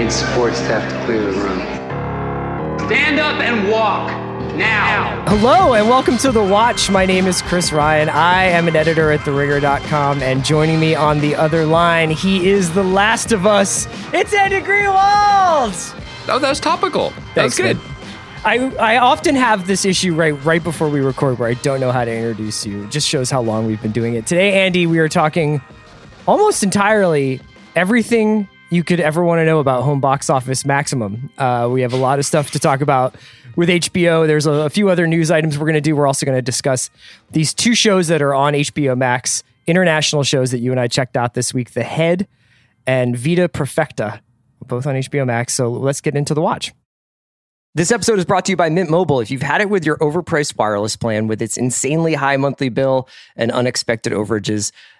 need support staff to clear the room. Stand up and walk. Now. Hello and welcome to The Watch. My name is Chris Ryan. I am an editor at TheRinger.com, and joining me on the other line, he is the last of us. It's Andy Greenwald! Oh, that was topical. That was good. man. I, I often have this issue right right before we record where I don't know how to introduce you. It just shows how long we've been doing it. Today, Andy, we are talking almost entirely everything you could ever want to know about home box office maximum. Uh, we have a lot of stuff to talk about with HBO. There's a, a few other news items we're going to do. We're also going to discuss these two shows that are on HBO Max, international shows that you and I checked out this week The Head and Vida Perfecta, both on HBO Max. So let's get into the watch. This episode is brought to you by Mint Mobile. If you've had it with your overpriced wireless plan with its insanely high monthly bill and unexpected overages,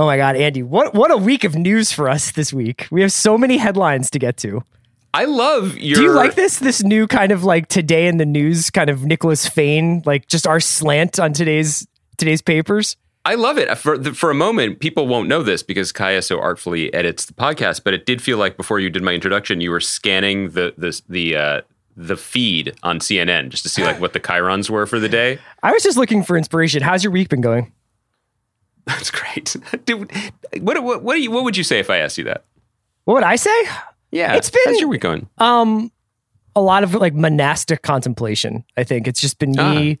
Oh my God, Andy, what, what a week of news for us this week. We have so many headlines to get to. I love your. Do you like this? This new kind of like today in the news kind of Nicholas Fain, like just our slant on today's today's papers. I love it. For the, for a moment, people won't know this because Kaya so artfully edits the podcast. But it did feel like before you did my introduction, you were scanning the the the uh, the feed on CNN just to see like what the chyrons were for the day. I was just looking for inspiration. How's your week been going? That's great. Dude, what, what what do you what would you say if I asked you that? What would I say? Yeah, It's been- how's your week going? Um, a lot of like monastic contemplation. I think it's just been me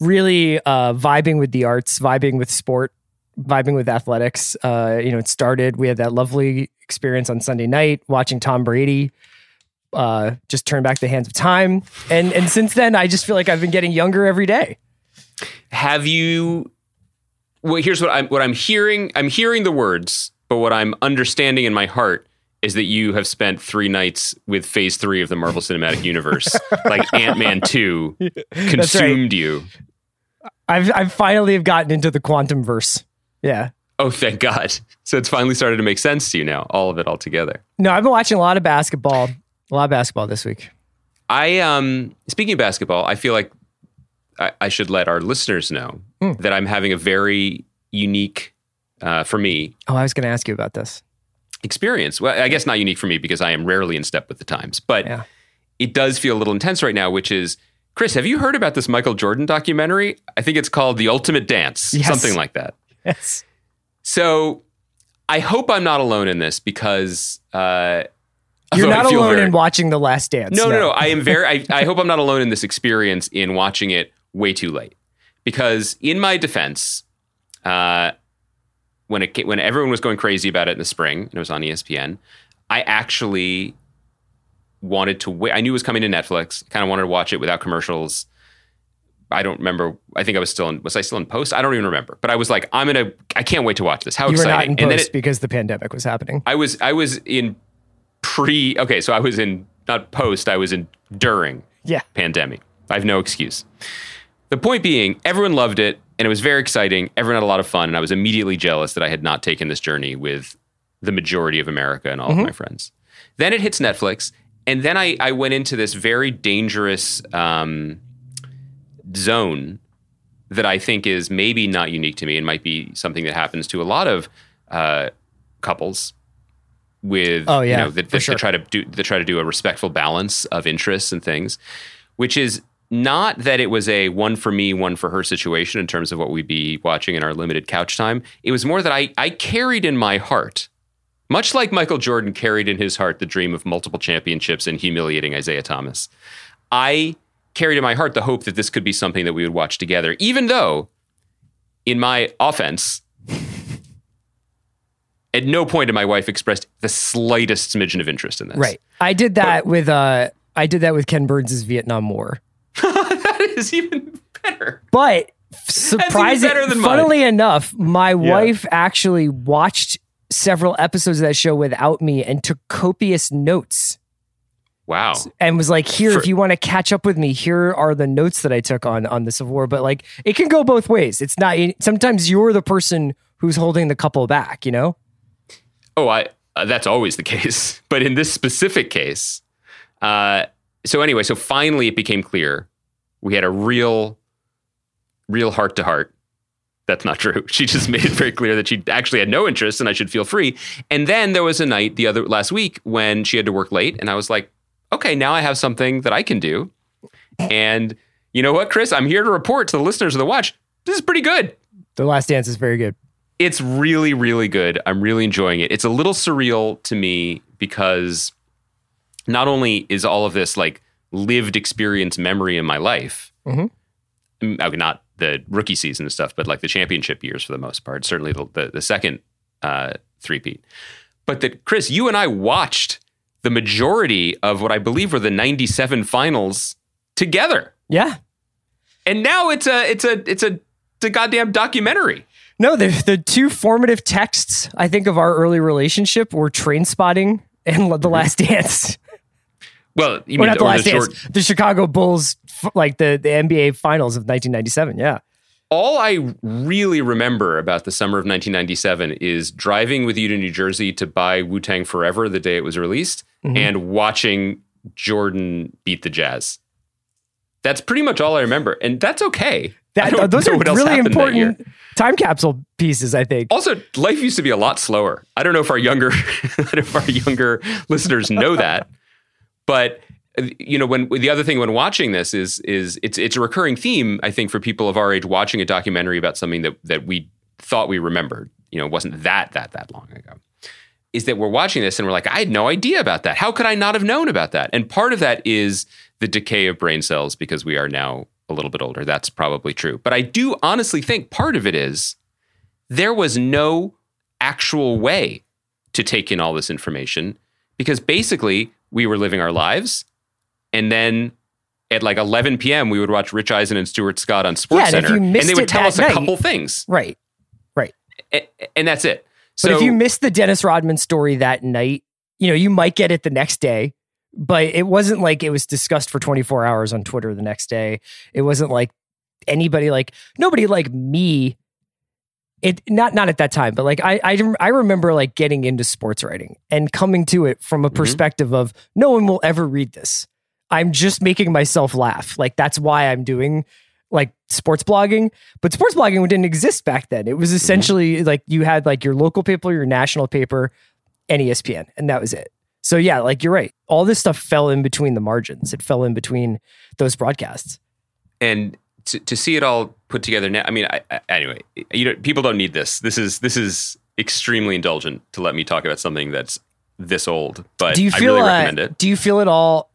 really uh, vibing with the arts, vibing with sport, vibing with athletics. Uh, you know, it started. We had that lovely experience on Sunday night watching Tom Brady uh, just turn back the hands of time, and and since then, I just feel like I've been getting younger every day. Have you? Well, here's what I'm what I'm hearing. I'm hearing the words, but what I'm understanding in my heart is that you have spent three nights with Phase Three of the Marvel Cinematic Universe, like Ant Man Two, consumed you. I've I've finally have gotten into the quantum verse. Yeah. Oh, thank God! So it's finally started to make sense to you now, all of it all together. No, I've been watching a lot of basketball. A lot of basketball this week. I um speaking of basketball, I feel like I, I should let our listeners know that I'm having a very unique, uh, for me, Oh, I was going to ask you about this. experience. Well, I guess not unique for me because I am rarely in step with the times, but Yeah. it does feel a little intense right now. Which is, Chris, have you heard about this Michael Jordan documentary? I think it's called The Ultimate Dance, Yes. something like that. Yes. So I hope I'm not alone in this because. Uh, You're not alone very- in watching The Last Dance. No, no, no. I am very. I, I hope I'm not alone in this experience in watching it way too late, because in my defense, uh, when it when everyone was going crazy about it in the spring and it was on ESPN, I actually wanted to wait. I knew it was coming to Netflix. Kind of wanted to watch it without commercials. I don't remember. I think I was still in. Was I still in post? I don't even remember. But I was like, I'm gonna. I can't wait to watch this. How You exciting! and then it, because the pandemic was happening. I was I was in pre okay, so I was in not post, I was in during Yeah. pandemic. I have no excuse. The point being, everyone loved it and it was very exciting. Everyone had a lot of fun, and I was immediately jealous that I had not taken this journey with the majority of America and all of my friends. Then it hits Netflix, and then I, I went into this very dangerous um, zone that I think is maybe not unique to me and might be something that happens to a lot of uh, couples with Oh, yeah, you know that, that, sure. that try to do that try to do a respectful balance of interests and things, which is not that it was a one for me, one for her situation in terms of what we'd be watching in our limited couch time. It was more that I I carried in my heart Much like Michael Jordan carried in his heart the dream of multiple championships and humiliating Isaiah Thomas, I carried in my heart the hope that this could be something that we would watch together, even though, in my offense, at no point did my wife expressed the slightest smidgen of interest in this. Right. I did that with uh I did that with Ken Burns' Vietnam War. That is even better. But surprising better than funnily enough, my wife actually watched several episodes of that show without me and took copious notes Wow. and was like, "Here, For- if you want to catch up with me, here are the notes that I took on on the Civil War." But like, it can go both ways. It's not. Sometimes you're the person who's holding the couple back. You know. Oh, I uh, that's always the case, but in this specific case, uh, so anyway, so finally it became clear we had a real, real heart to heart. That's not true. She just made it very clear that she actually had no interest, and I should feel free. And then there was a night the other last week when she had to work late, and I was like, okay, now I have something that I can do. And you know what, Chris? I'm here to report to the listeners of the watch. This is pretty good. The Last Dance is very good. It's really, really good. I'm really enjoying it. It's a little surreal to me because not only is all of this like lived experience memory in my life, Mhm. Mm, okay, not the rookie season and stuff, but like the championship years for the most part, certainly the, the, the second uh, three-peat. But that, Chris, you and I watched the majority of what I believe were the 97 finals together. Yeah. And now it's a, it's a, it's a, it's a goddamn documentary. No, the the two formative texts I think of our early relationship were Trainspotting and The Last Dance. Well, you Or mean not The Last the Dance. short, The Chicago Bulls, like the the NBA Finals of 1997. Yeah. all I really remember about the summer of 1997 is driving with you to New Jersey to buy Wu Tang Forever the day it was released Mm-hmm. and watching Jordan beat the Jazz. That's pretty much all I remember. And that's okay. That, those are really important time capsule pieces, I think. Also, life used to be a lot slower. I don't know if our younger, I don't know if our younger listeners know that, but you know, when the other thing when watching this is is it's it's a recurring theme. I think for people of our age watching a documentary about something that that we thought we remembered, you know, wasn't that that that long ago. Is that we're watching this and we're like, I had no idea about that. How could I not have known about that? And part of that is the decay of brain cells because we are now a little bit older. That's probably true. But I do honestly think part of it is there was no actual way to take in all this information because basically we were living our lives and then at like 11 p.m. we would watch Rich Eisen and Stuart Scott on Sports Yeah, and Center you and they would tell us a night- couple things Right. Right. A- and that's it. But So if you missed the Dennis Rodman story that night, you know, you might get it the next day. But it wasn't like it was discussed for 24 hours on Twitter the next day. It wasn't like anybody like nobody like me. It not not at that time, but like I I, I remember like getting into sports writing and coming to it from a mm-hmm. perspective of no one will ever read this. I'm just making myself laugh. Like that's why I'm doing like sports blogging, but sports blogging didn't exist back then. It was mm-hmm. essentially like you had like your local paper, your national paper, and ESPN, and that was it. So yeah, like you're right. All this stuff fell in between the margins. It fell in between those broadcasts. and to, to see it all put together now, I mean, I, I, anyway, you know, people don't need this. This is this is extremely indulgent to let me talk about something that's this old. But do you feel? I really uh, recommend it. Do you feel at all?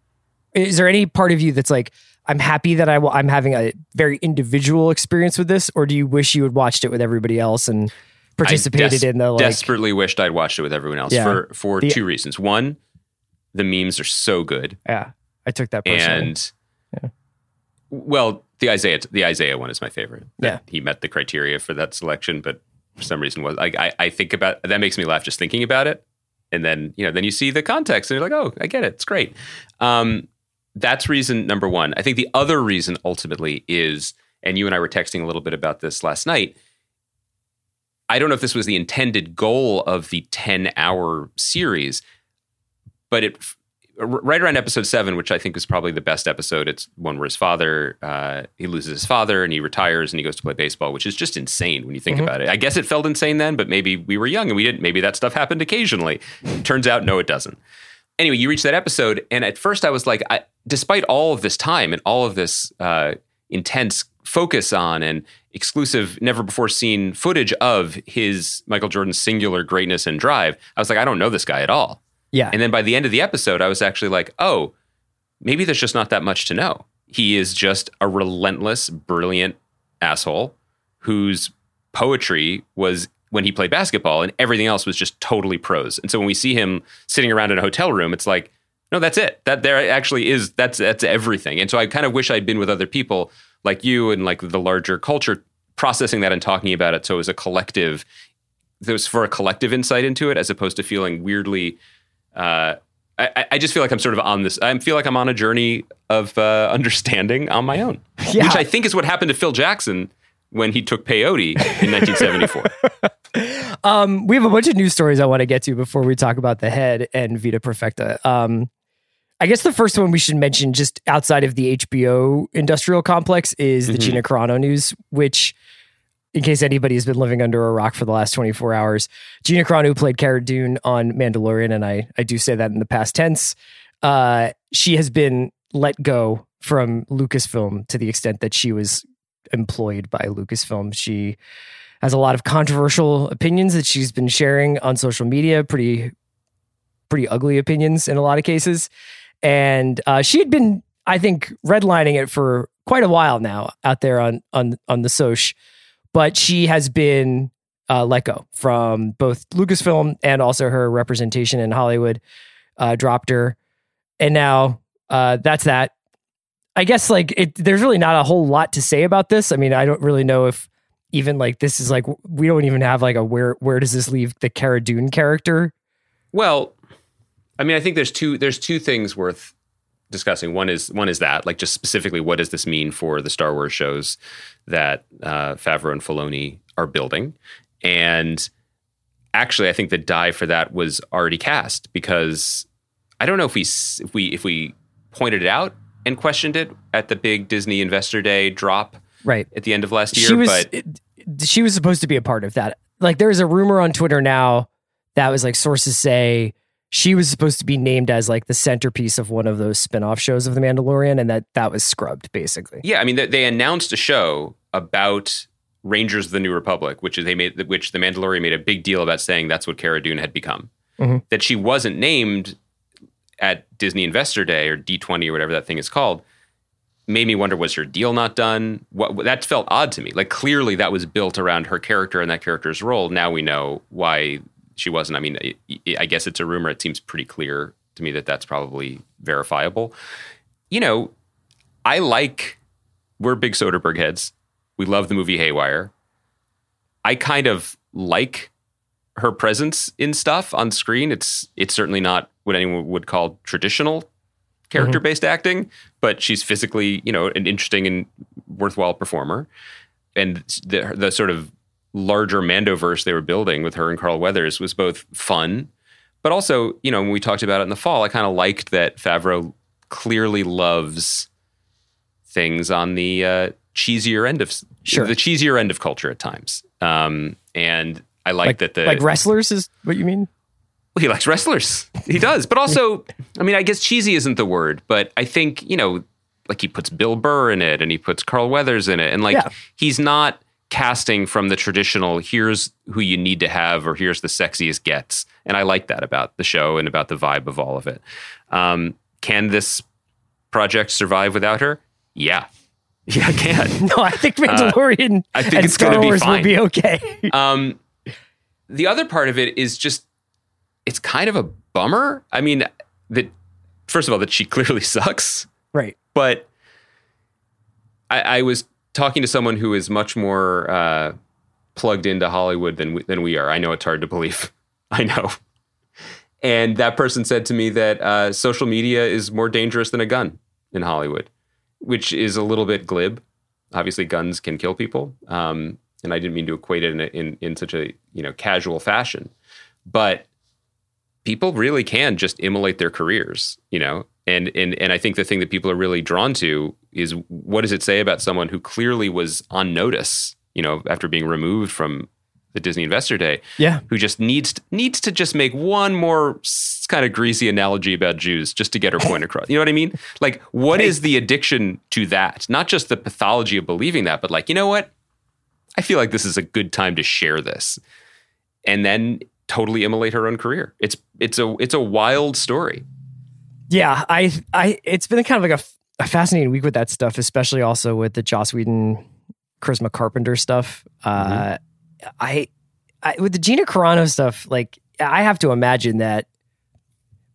Is there any part of you that's like, I'm happy that I, w- I'm having a very individual experience with this, or do you wish you had watched it with everybody else and participated des- in the like? desperately wished I'd watched it with everyone else Yeah. for for The- two reasons. One, the memes are so good, yeah, I took that personally. and yeah. well, the Isaiah the Isaiah one is my favorite. Yeah. he met the criteria for that selection, but for some reason was like I, I think about that makes me laugh just thinking about it, and then you know then you see the context and you're like, oh, I get it, it's great. Um, that's reason number one. I think the other reason ultimately is, and you and I were texting a little bit about this last night. I don't know if this was the intended goal of the 10 hour series, but it right around episode seven, which I think is probably the best episode. It's one where his father, uh, he loses his father and he retires and he goes to play baseball, which is just insane when you think about it. I guess it felt insane then, but maybe we were young and we didn't. Maybe that stuff happened occasionally. Turns out, no, it doesn't. Anyway, you reach that episode, and at first I was like, I, despite all of this time and all of this uh, intense focus on and exclusive, never before seen footage of his Michael Jordan's singular greatness and drive, I was like, I don't know this guy at all. Yeah. And then by the end of the episode, I was actually like, oh, maybe there's just not that much to know. He is just a relentless, brilliant asshole whose poetry was when he played basketball and everything else was just totally prose. And so when we see him sitting around in a hotel room, it's like, no, that's it. That there actually is that's that's everything. And so I kind of wish I'd been with other people like you and like the larger culture processing that and talking about it so it was a collective there was for a collective insight into it as opposed to feeling weirdly uh, I, I, just feel like I'm sort of on this. I feel like I'm on a journey of uh, understanding on my own, Yeah. which I think is what happened to Phil Jackson when he took peyote in 1974. Um, we have a bunch of news stories I want to get to before we talk about the head and Vida Perfecta. Um, I guess the first one we should mention, just outside of the HBO industrial complex, is the Mhm. Gina Carano news, which, in case anybody has been living under a rock for the last 24 hours, Gina Carano who played Cara Dune on Mandalorian, and I, I do say that in the past tense, uh, she has been let go from Lucasfilm to the extent that she was employed by Lucasfilm. She has a lot of controversial opinions that she's been sharing on social media, pretty pretty ugly opinions in a lot of cases. And uh, she had been, I think, redlining it for quite a while now out there on on on the Soch, but she has been uh, let go from both Lucasfilm and also her representation in Hollywood uh, dropped her, and now uh, that's that. I guess like it, there's really not a whole lot to say about this. I mean, I don't really know if even like this is like we don't even have like a where where does this leave the Cara Dune character? Well, I mean, I think there's two there's two things worth discussing. One is one is that like just specifically what does this mean for the Star Wars shows that uh, Favreau and Filoni are building, and actually, I think the die for that was already cast because I don't know if we if we if we pointed it out and questioned it at the big Disney Investor Day drop Right. at the end of last year, she was but it- she was supposed to be a part of that. Like there is a rumor on Twitter now that was like sources say she was supposed to be named as like the centerpiece of one of those spin-off shows of The Mandalorian and that that was scrubbed basically. Yeah, I mean, they, they announced a show about Rangers of the New Republic, which is they made, which the Mandalorian made a big deal about saying that's what Cara Dune had become. Mhm. That she wasn't named at Disney Investor Day or D20 or whatever that thing is called, made me wonder was her deal not done? What that felt odd to me. Like clearly that was built around her character and that character's role. Now we know why she wasn't. I mean, I, I guess it's a rumor. It seems pretty clear to me that that's probably verifiable. You know, I like we're big Soderbergh heads. We love the movie Haywire. I kind of like her presence in stuff on screen. It's it's certainly not what anyone would call traditional character based acting, but she's physically, you know, an interesting and worthwhile performer. And the the sort of larger Mandoverse they were building with her and Carl Weathers was both fun, but also, you know, when we talked about it in the fall, I kind of liked that Favreau clearly loves things on the uh, cheesier end of Sure. the cheesier end of culture at times. Um, and I like, Like that the like wrestlers is what you mean? he likes wrestlers. He does. But also, I mean, I guess cheesy isn't the word, but I think, you know, like he puts Bill Burr in it and he puts Carl Weathers in it. And like Yeah. he's not casting from the traditional here's who you need to have or here's the sexiest gets. And I like that about the show and about the vibe of all of it. Um, can this project survive without her? Yeah. Yeah, I can. No, I think Mandalorian Uh, I think and it's Star gonna be Wars will be okay. Um, the other part of it is just it's kind of a bummer. I mean, that first of all, that she clearly sucks, right. but I, I was talking to someone who is much more uh, plugged into Hollywood than we, than we are. I know it's hard to believe. I know. And that person said to me that uh, social media is more dangerous than a gun in Hollywood, which is a little bit glib. Obviously, guns can kill people, um, and I didn't mean to equate it in, a, in in such a you know casual fashion, but people really can just immolate their careers, you know. And and and I think the thing that people are really drawn to is what does it say about someone who clearly was on notice, you know, after being removed from the Disney Investor Day, Yeah. who just needs needs to just make one more kind of greasy analogy about Jews just to get her point across. You know what I mean? Like, what is the addiction to that? Not just the pathology of believing that, but like, you know what? I feel like this is a good time to share this. And then totally immolate her own career. It's it's a it's a wild story. Yeah, I I it's been kind of like a, a fascinating week with that stuff, especially also with the Joss Whedon, Charisma Carpenter stuff. Uh, I, I with the Gina Carano stuff, like I have to imagine that.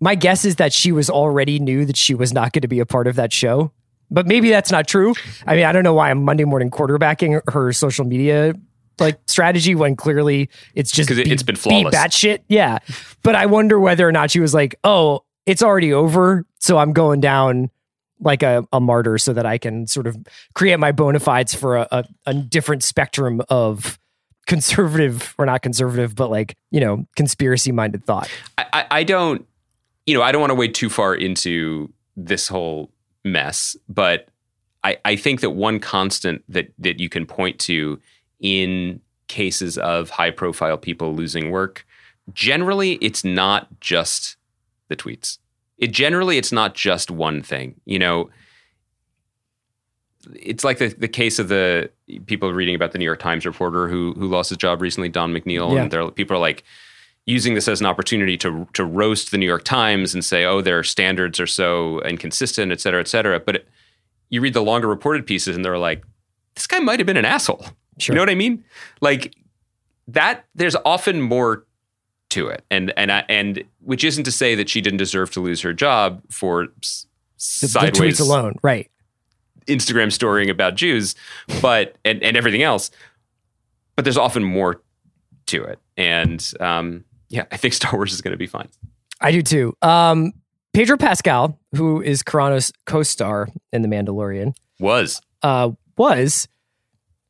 My guess is that she was already knew that she was not going to be a part of that show, but maybe that's not true. I mean, I don't know why I'm Monday morning quarterbacking her social media like strategy when clearly it's just Because it, it's been flawless. Be batshit, yeah. But I wonder whether or not she was like, "Oh, it's already over, so I'm going down like a, a martyr, so that I can sort of create my bona fides for a, a, a different spectrum of conservative or not conservative, but like you know, conspiracy minded thought." I, I, don't, you know, I don't want to wade too far into this whole mess, but I, I think that one constant that that you can point to in cases of high profile people losing work, generally it's not just the tweets. It generally it's not just one thing. You know, it's like the, the case of the people reading about the New York Times reporter who who lost his job recently, Don McNeil, Yeah. and there people are like using this as an opportunity to to roast the New York Times and say, oh, their standards are so inconsistent, et cetera, et cetera. But it, you read the longer reported pieces, and they're like, this guy might have been an asshole. Sure. You know what I mean? Like that. There's often more to it, and and I, and which isn't to say that she didn't deserve to lose her job for s- The, the sideways tweets alone, right? Instagram storying about Jews, but and, and everything else. But there's often more to it, and um, yeah, I think Star Wars is going to be fine. I do too. Um, Pedro Pascal, who is Carano's co-star in The Mandalorian, Was uh, was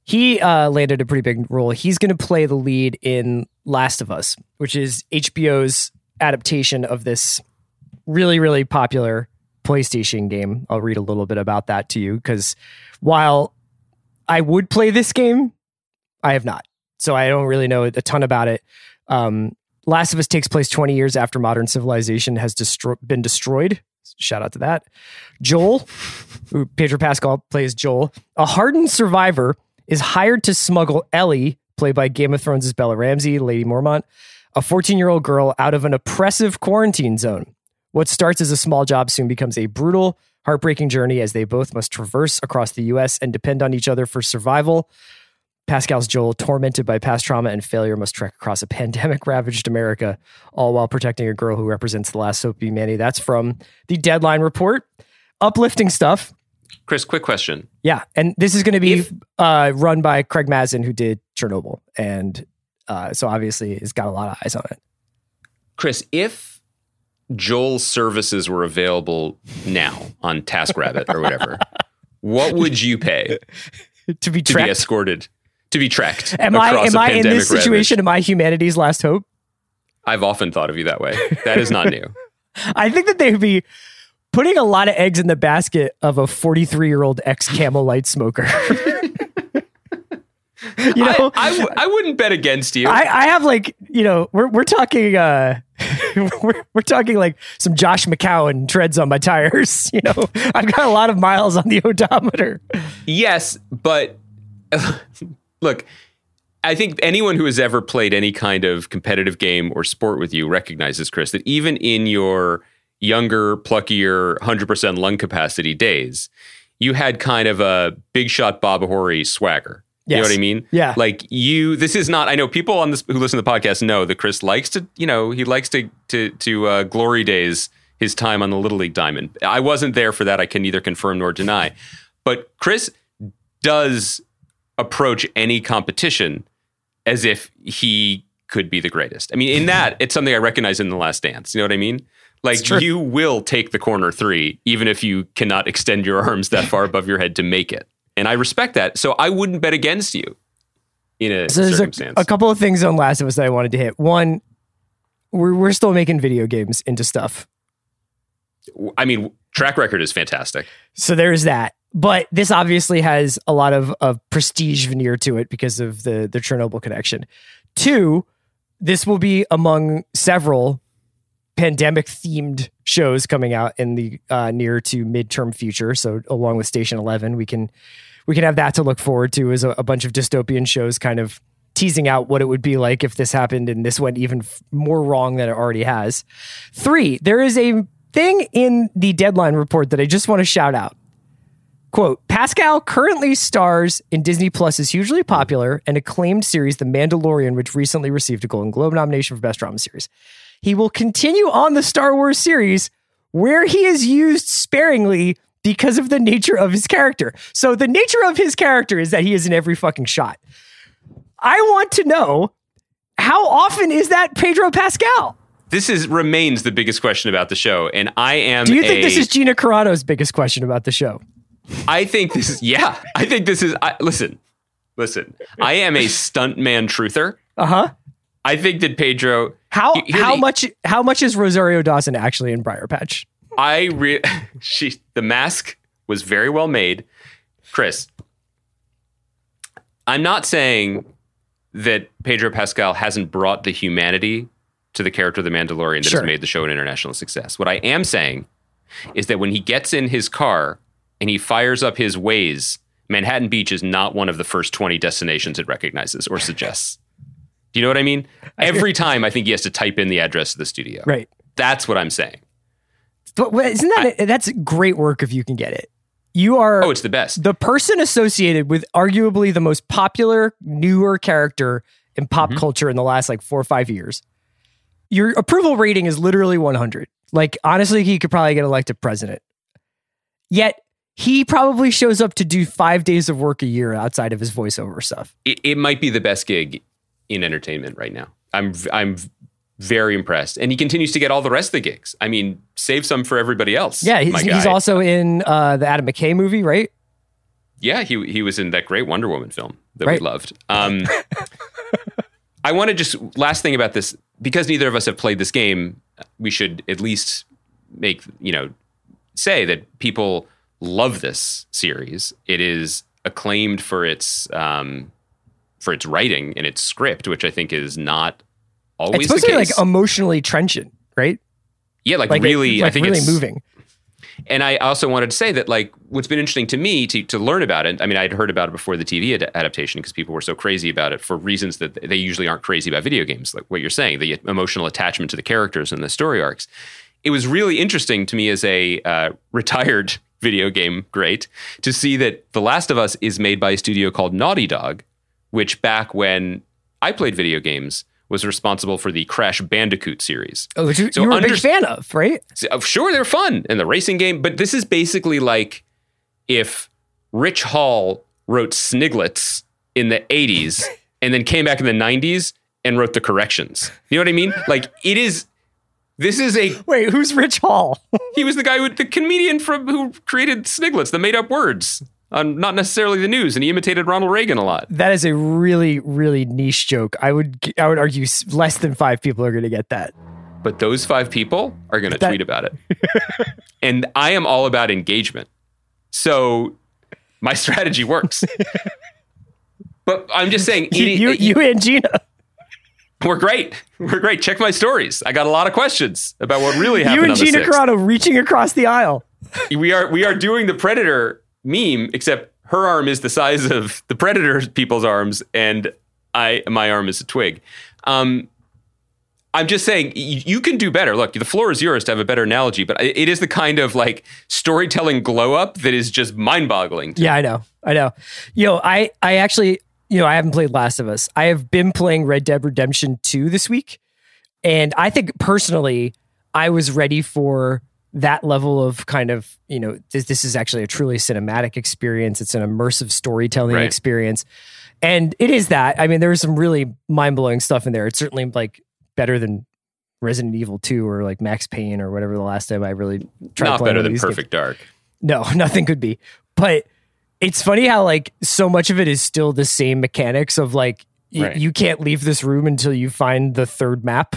he uh, landed a pretty big role. He's going to play the lead in Last of Us, which is HBO's adaptation of this really, really popular PlayStation game. I'll read a little bit about that to you because while I would play this game, I have not. So I don't really know a ton about it. Um, Last of Us takes place 20 years after modern civilization has destro- been destroyed. Shout out to that. Joel, Pedro Pascal plays Joel, a hardened survivor, is hired to smuggle Ellie, played by Game of Thrones' Bella Ramsey, Lady Mormont, a 14 year old girl out of an oppressive quarantine zone. What starts as a small job soon becomes a brutal, heartbreaking journey as they both must traverse across the U.S. and depend on each other for survival. Pascal's Joel, tormented by past trauma and failure, must trek across a pandemic ravaged America, all while protecting a girl who represents the last of humanity. That's from the Deadline Report. Uplifting stuff. Chris? Quick question. Yeah. And this is going to be If- uh, run by Craig Mazin, who did Chernobyl. And uh, so obviously it's got a lot of eyes on it. Chris, if Joel's services were available now on TaskRabbit or whatever, what would you pay To be to be escorted to be trekked? Am I am I in this pandemic ravage? situation? Am I humanity's last hope? I've often thought of you that way. That is not new. I think that they'd be putting a lot of eggs in the basket of a 43 year old ex Camel Light smoker. you know, I, I, w- I wouldn't bet against you. I, I have like you know we're we're talking uh we're, we're talking like some Josh McCown treads on my tires. You know, I've got a lot of miles on the odometer. Yes, but look, I think anyone who has ever played any kind of competitive game or sport with you recognizes, Chris, that even in your younger, pluckier, 100% lung capacity days, you had kind of a big shot Bob Horry swagger. You know what I mean? Yeah. Like you, this is not. I know people on this who listen to the podcast know that Chris likes to, you know, he likes to to to uh, glory days his time on the Little League diamond. I wasn't there for that. I can neither confirm nor deny. But Chris does approach any competition as if he could be the greatest. I mean, in that, it's something I recognize in the Last Dance. You know what I mean? Like you will take the corner three, even if you cannot extend your arms that far above your head to make it. And I respect that. So I wouldn't bet against you in a So there's a, circumstance. a couple of things on Last of Us that I wanted to hit. One, we're we're still making video games into stuff. I mean, track record is fantastic. So there's that. But this obviously has a lot of, of prestige veneer to it because of the, the Chernobyl connection. Two, this will be among several pandemic themed shows coming out in the uh, near to midterm future. So along with Station 11, we can we can have that to look forward to as a, a bunch of dystopian shows kind of teasing out what it would be like if this happened and this went even f- more wrong than it already has. Three, there is a thing in the deadline report that I just want to shout out. Quote, Pascal currently stars in Disney Plus's hugely popular and acclaimed series, The Mandalorian, which recently received a Golden Globe nomination for Best Drama Series. He will continue on the Star Wars series where he is used sparingly because of the nature of his character. So the nature of his character is that he is in every fucking shot. I want to know how often is that Pedro Pascal? This is remains the biggest question about the show, and I am. Do you think a- this is Gina Carano's biggest question about the show? I think this is yeah. I think this is. I, listen, listen. I am a stuntman truther. Uh huh. I think that Pedro. How Here- here how much how much is Rosario Dawson actually in Briar Patch? I re- she the mask was very well made, Chris. I'm not saying that Pedro Pascal hasn't brought the humanity to the character of the Mandalorian that Sure. has made the show an international success. What I am saying is that when he gets in his car and he fires up his Waze, Manhattan Beach is not one of the first 20 destinations it recognizes or suggests. Do you know what I mean? Every time I think he has to type in the address of the studio. Right. That's what I'm saying. But isn't that that's great work if you can get it? You are Oh, it's the best. the person associated with arguably the most popular newer character in pop Mm-hmm. culture in the last like four or five years. Your approval rating is literally 100. Like honestly, he could probably get elected president. Yet he probably shows up to do five days of work a year outside of his voiceover stuff. it, it might be the best gig in entertainment right now. I'm I'm very impressed, and he continues to get all the rest of the gigs. I mean, save some for everybody else. Yeah, he's, he's also in uh, the Adam McKay movie, right? yeah. He he was in that great Wonder Woman film that Right. we loved. Um, I want to just last thing about this because neither of us have played this game. We should at least make you know say that people love this series. It is acclaimed for its um, for its writing and its script, which I think is not always It's supposed the to be like emotionally trenchant, right? yeah, like, Like really, like I think really it's moving. And I also wanted to say that, like, what's been interesting to me to, to learn about it. I mean, I'd heard about it before the TV ad- adaptation because people were so crazy about it for reasons that they usually aren't crazy about video games, like what you're saying, the emotional attachment to the characters and the story arcs. It was really interesting to me as a uh, retired video game great to see that The Last of Us is made by a studio called Naughty Dog, which back when I played video games was responsible for the Crash Bandicoot series. Oh, which you, So you were a under- big fan of, right? Uh, Sure, they're fun in the racing game, but this is basically like if Rich Hall wrote Sniglets in the 80s and then came back in the 90s and wrote the corrections. You know what I mean? Like it is this is a Wait, who's Rich Hall? he was the guy who the comedian from who created Sniglets, the made up words on not necessarily the news and he imitated Ronald Reagan a lot. that is a really, really niche joke. I would, I would argue less than five people are going to get that. But those five people are going to That- tweet about it. and I am all about engagement. So my strategy works. but I'm just saying, You, it- you, it- you and Gina, we're great. We're great. Check my stories. I got a lot of questions about what really happened you and Gina 6th. Carano reaching across the aisle. We are we are doing the Predator meme, except her arm is the size of the Predator people's arms, and I my arm is a twig. Um, I'm just saying y- you can do better. Look, the floor is yours to have a better analogy, but it is the kind of like storytelling glow up that is just mind boggling. Yeah, I know. I know. Yo, I I actually, you know, I haven't played Last of Us. I have been playing Red Dead Redemption 2 this week. And I think personally, I was ready for that level of kind of, you know, this, this is actually a truly cinematic experience. It's an immersive storytelling Right. experience. And it is that. I mean, there was some really mind blowing stuff in there. It's certainly like better than Resident Evil 2 or like Max Payne or whatever the last time I really tried Not playing better than these games. Perfect Dark. No, nothing could be. But it's funny how like so much of it is still the same mechanics of like y- Right. you can't leave this room until you find the third map.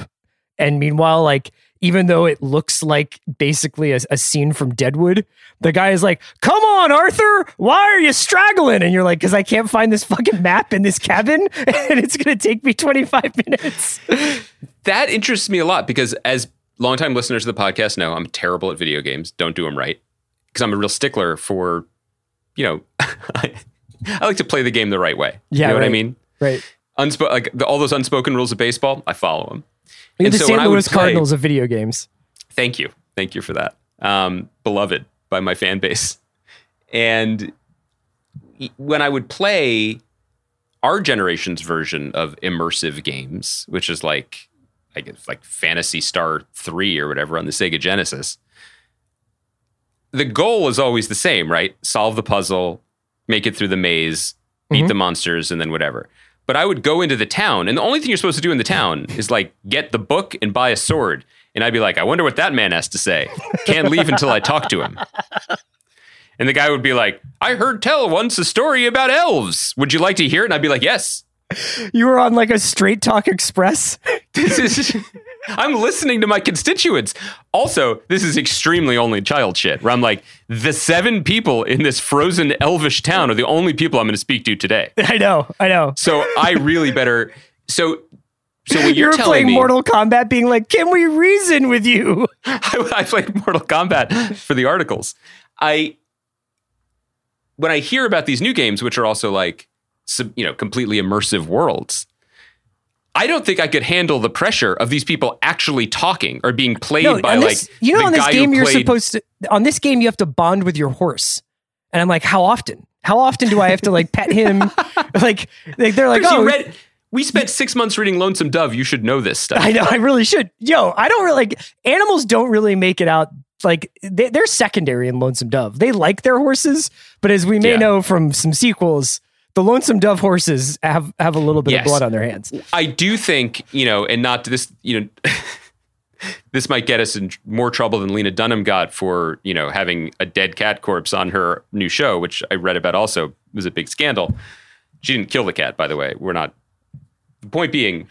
And meanwhile, like even though it looks like basically a, a scene from Deadwood, the guy is like, "Come on, Arthur, why are you straggling?" And you're like, "Cause I can't find this fucking map in this cabin, and it's gonna take me 25 minutes." That interests me a lot because as longtime listeners of the podcast know, I'm terrible at video games. Don't do them right because I'm a real stickler for, you know, I like to play the game the right way. Yeah, you know what I mean? Right. Unspo- like the, all those unspoken rules of baseball, I follow them. You're And the so St. Louis play- Cardinals of video games. Thank you. Thank you for that. Um, beloved by my fan base. And when I would play our generation's version of immersive games, which is like, I guess, like Phantasy Star 3 or whatever on the Sega Genesis, the goal is always the same, right? Solve the puzzle, make it through the maze, beat the monsters, and then whatever. But I would go into the town, and the only thing you're supposed to do in the town is like get the book and buy a sword. And I'd be like, I wonder what that man has to say. Can't leave until I talk to him. And the guy would be like, I heard tell once a story about elves. Would you like to hear it? And I'd be like, Yes. You were on like a Straight Talk Express. This is I'm listening to my constituents. Also, this is extremely only child shit. Where I'm like, the seven people in this frozen elvish town are the only people I'm going to speak to today. I know. I know. So I really better. So, so You you're telling playing me, Mortal Kombat, being like, "Can we reason with you?" I, I played Mortal Kombat for the articles. I when I hear about these new games, which are also like you know completely immersive worlds, I don't think I could handle the pressure of these people actually talking or being played No, by on like this, you know, on this game, you're played- supposed to. On this game, you have to bond with your horse, and I'm like, how often? How often do I have to like pet him? like, like they're like, oh, read. We spent six months reading Lonesome Dove. You should know this stuff. I know. I really should. Yo, I don't really like animals. Don't really make it out. Like they, they're secondary in Lonesome Dove. They like their horses, but as we may Yeah. know from some sequels, the Lonesome Dove horses have have a little bit Yes. of blood on their hands. I do think, you know, and not this, you know, this might get us in more trouble than Lena Dunham got for, you know, having a dead cat corpse on her new show, which I read about also was a big scandal. She didn't kill the cat, by the way. We're not. The point being,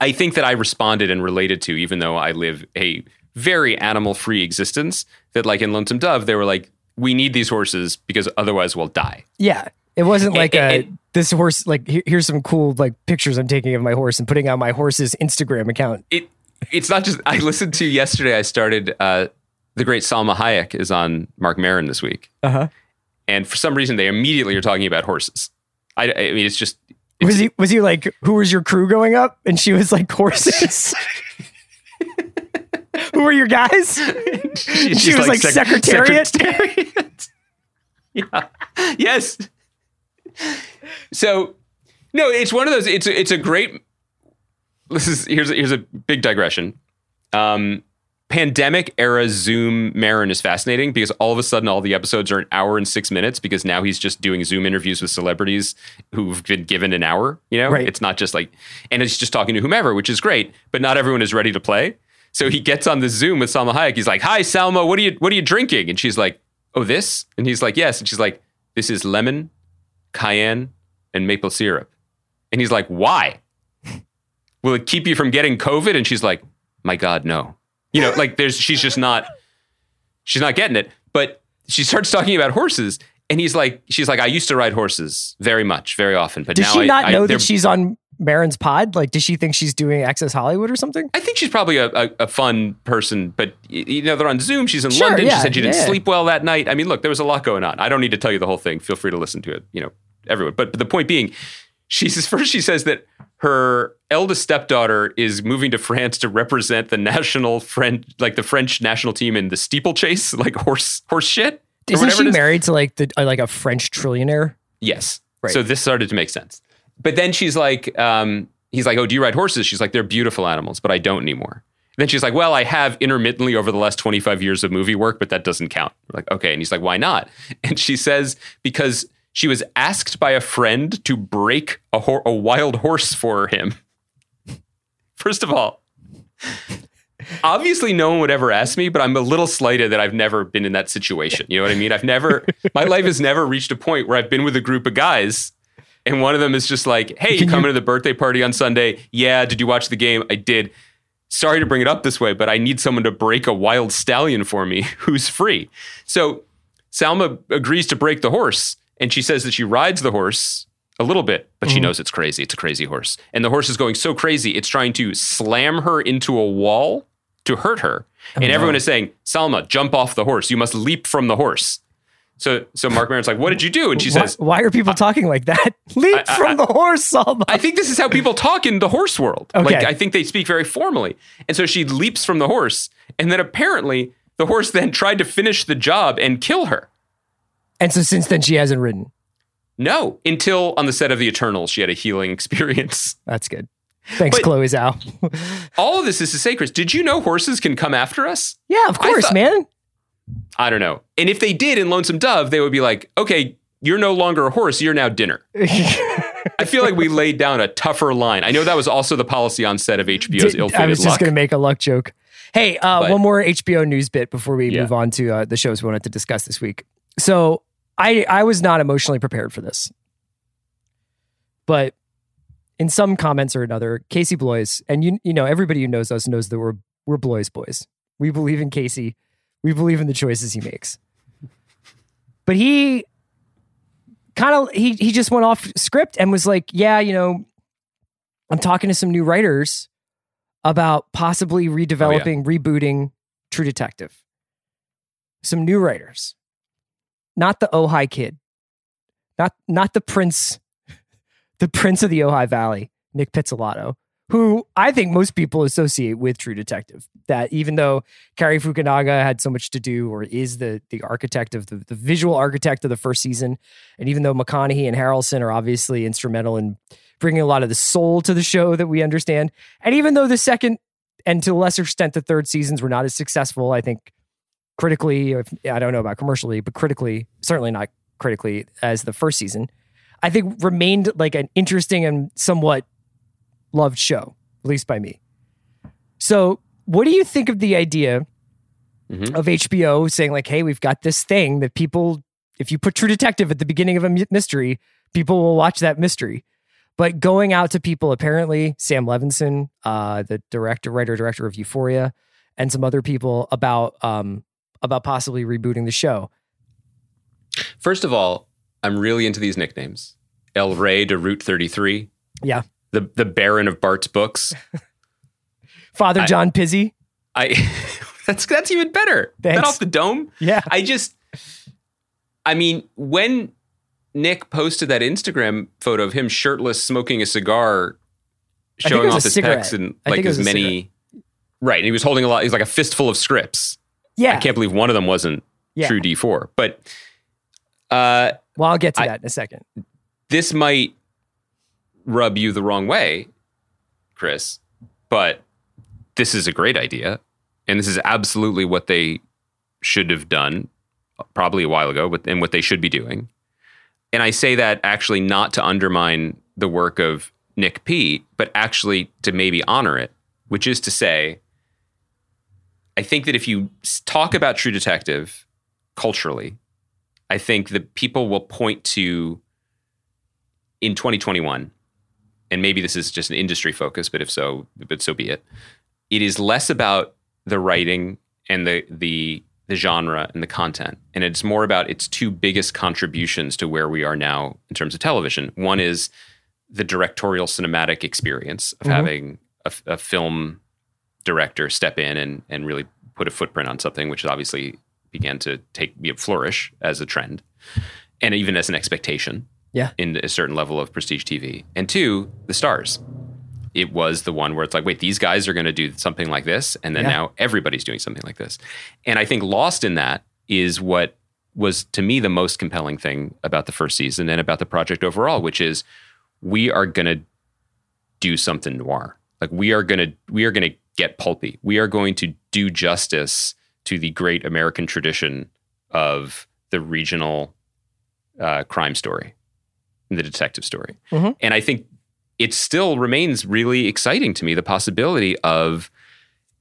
I think that I responded and related to, even though I live a very animal free existence, that like in Lonesome Dove, they were like, we need these horses because otherwise we'll die. Yeah, it wasn't like And- a and- this horse. Like here- here's some cool like pictures I'm taking of my horse and putting on my horse's Instagram account. it it's not just I listened to yesterday. I started uh, the great Salma Hayek is on Marc Maron this week, Uh huh. and for some reason they immediately are talking about horses. I, I mean, it's just Was he was he like who was your crew going up? And she was like horses. who were your guys? she, She was like secretariat? secretariat. yeah. Yes. So, no, it's one of those. It's a, it's a great. This is here's a, here's a big digression. Um, pandemic era Zoom Maron is fascinating because all of a sudden all the episodes are an hour and six minutes because now he's just doing Zoom interviews with celebrities who've been given an hour. You know, Right. it's not just like, and it's just talking to whomever, which is great. But not everyone is ready to play. So he gets on the Zoom with Salma Hayek. He's like, "Hi, Salma. What are you What are you drinking?" And she's like, "Oh, this." And he's like, "Yes." And she's like, "This is lemon, cayenne, and maple syrup." And he's like, "Why? Will it keep you from getting COVID?" And she's like, "My God, no." You know, like there's she's just not she's not getting it. But she starts talking about horses, and he's like, she's like, "I used to ride horses very much, very often, but Does now she I, not I, know that she's on Maron's pod? Like, does she think she's doing Access Hollywood or something? I think she's probably a, a, a fun person, but you know they're on Zoom. She's in Sure, London. yeah, she said she didn't yeah. sleep well that night. I mean, look, there was a lot going on. I don't need to tell you the whole thing. Feel free to listen to it. You know, everyone. But, but the point being, she says first she says that her eldest stepdaughter is moving to France to represent the national French, like the French national team in the steeplechase, like horse horse shit. Isn't she is. married to like the uh, like a French trillionaire? Yes. Right. So this started to make sense. But then she's like, um, he's like, oh, do you ride horses? She's like, they're beautiful animals, but I don't anymore. Then she's like, well, I have intermittently over the last 25 years of movie work, but that doesn't count. We're like, okay. And he's like, why not? And she says, because she was asked by a friend to break a, hor- a wild horse for him. First of all, obviously no one would ever ask me, but I'm a little slighted that I've never been in that situation. You know what I mean? I've never, my life has never reached a point where I've been with a group of guys and one of them is just like, hey, you coming you- to the birthday party on Sunday? Yeah. Did you watch the game? I did. Sorry to bring it up this way, but I need someone to break a wild stallion for me who's free. So Salma agrees to break the horse and she says that she rides the horse a little bit, but she mm-hmm. knows it's crazy. It's a crazy horse. And the horse is going so crazy, it's trying to slam her into a wall to hurt her. and oh, everyone is saying, Salma, jump off the horse. You must leap from the horse. So so Marc Maron's like, "What did you do?" And she says, why are people talking like that? Leap I- from the horse, Salma. I think this is how people talk in the horse world. Okay. Like I think they speak very formally. And so she leaps from the horse, and then apparently the horse then tried to finish the job and kill her. and so since then, she hasn't ridden. No, until on the set of The Eternals, she had a healing experience. That's good. Thanks, But- Chloe Zhao. All of this is to say, Chris, did you know horses can come after us? yeah, of course, thought- man. I don't know. And if they did in Lonesome Dove, they would be like, okay, you're no longer a horse, you're now dinner. I feel like we laid down a tougher line. I know that was also the policy on set of HBO's Ill I was just going to make a luck joke. Hey, uh, But- one more HBO news bit before we Yeah. move on to uh, the shows we wanted to discuss this week. So I I was not emotionally prepared for this, but in some comments or another, Casey Bloys, and you you know everybody who knows us knows that we're we're Bloys boys. We believe in Casey. We believe in the choices he makes. But he kind of he he just went off script and was like, yeah, you know, I'm talking to some new writers about possibly oh, redeveloping, rebooting True Detective. Some new writers. Not the Ojai kid. Not not the prince the prince of the Ojai Valley, Nic Pizzolatto, who I think most people associate with True Detective. That even though Cary Fukunaga had so much to do or is the the architect of the, the visual architect of the first season, and even though McConaughey and Harrelson are obviously instrumental in bringing a lot of the soul to the show that we understand, and even though the second and to a lesser extent the third seasons were not as successful, I think critically, if, I don't know about commercially, but critically, certainly not critically as the first season, I think remained like an interesting and somewhat loved show, at least by me. So, what do you think of the idea Mhm. of HBO saying like, "Hey, we've got this thing that people, if you put True Detective at the beginning of a mystery, people will watch that mystery." But going out to people, apparently Sam Levinson, uh, the director, writer, director of Euphoria, and some other people about um, about possibly rebooting the show. First of all, I'm really into these nicknames. El Rey de Route 33, Yeah, the the Baron of Bart's books. Father I- John Pizzi. I that's that's even better. That off the dome. Yeah, I just, I mean, when Nic posted that Instagram photo of him shirtless, smoking a cigar, I think it showing off his cigarette. pecs and like as many, right? And he was holding a lot. He's like a fistful of scripts. yeah. I can't believe one of them wasn't Yeah. True D four, but. Uh, Well, I'll get to I- that in a second. this might rub you the wrong way, Chris, but this is a great idea. And this is absolutely what they should have done probably a while ago, and what they should be doing. And I say that actually not to undermine the work of Nic P, but actually to maybe honor it, which is to say, I think that if you talk about True Detective culturally, I think that people will point to in 2021, and maybe this is just an industry focus, but if so, but so be it. It is less about the writing and the the the genre and the content, and it's more about its two biggest contributions to where we are now in terms of television. One is the directorial cinematic experience of Mhm. having a, a film director step in and and really put a footprint on something, which obviously began to take you know, flourish as a trend, and even as an expectation Yeah. in a certain level of prestige TV. And two, the stars. It was the one where it's like, wait, these guys are going to do something like this, and then Yeah. now everybody's doing something like this. And I think lost in that is what was to me the most compelling thing about the first season and about the project overall, which is we are going to do something noir. Like we are going to we are going to get pulpy. We are going to do justice to the great American tradition of the regional uh, crime story, the detective story. Mhm. And I think it still remains really exciting to me the possibility of,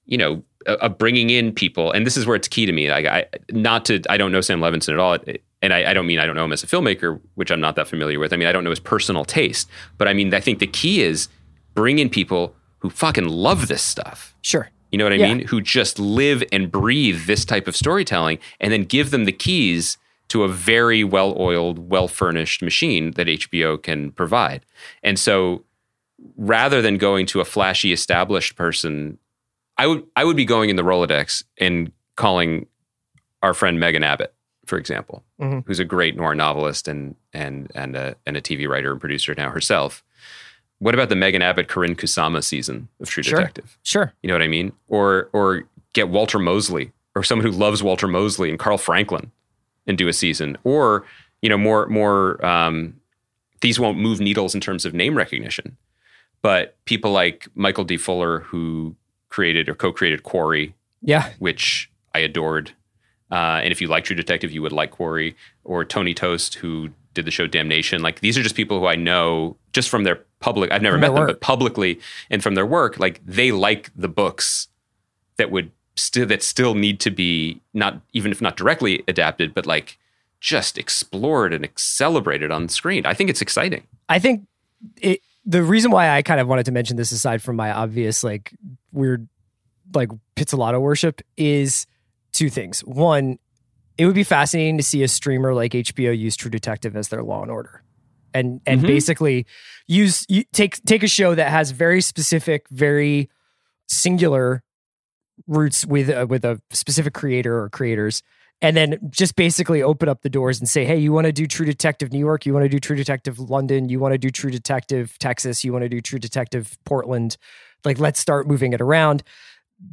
you know, of of bringing in people. And this is where it's key to me. Like I, not to, I don't know Sam Levinson at all. And I, I don't mean I don't know him as a filmmaker, which I'm not that familiar with. I mean, I don't know his personal taste, but I mean, I think the key is bring in people who fucking love this stuff. Sure. You know what I Yeah. mean? Who just live and breathe this type of storytelling and then give them the keys to a very well oiled, well furnished machine that HBO can provide. And so rather than going to a flashy established person, I would I would be going in the Rolodex and calling our friend Megan Abbott for example, mm-hmm. who's a great noir novelist and and and a, and a TV writer and producer now herself. What about the Megan Abbott Karyn Kusama season of True Sure. Detective? Sure. You know what I mean? Or or get Walter Mosley or someone who loves Walter Mosley and Carl Franklin and do a season. Or you know more more um, these won't move needles in terms of name recognition, but people like Michael D. Fuller who created or co-created Quarry Yeah. which I adored. Uh, and if you like True Detective, you would like Quarry or Tony Tost, who did the show Damnation. Like these are just people who I know just from their public. I've never From met them, work. but publicly and from their work, like they like the books that would still that still need to be not even if not directly adapted, but like just explored and celebrated on screen. I think it's exciting. I think it, the reason why I kind of wanted to mention this aside from my obvious like weird like Pizzolatto worship is two things. One, it would be fascinating to see a streamer like HBO use True Detective as their Law and Order, and and Mhm. basically use you, take take a show that has very specific, very singular roots with uh, with a specific creator or creators. And then just basically open up the doors and say, hey, you want to do True Detective New York? You want to do True Detective London? You want to do True Detective Texas? You want to do True Detective Portland? Like, let's start moving it around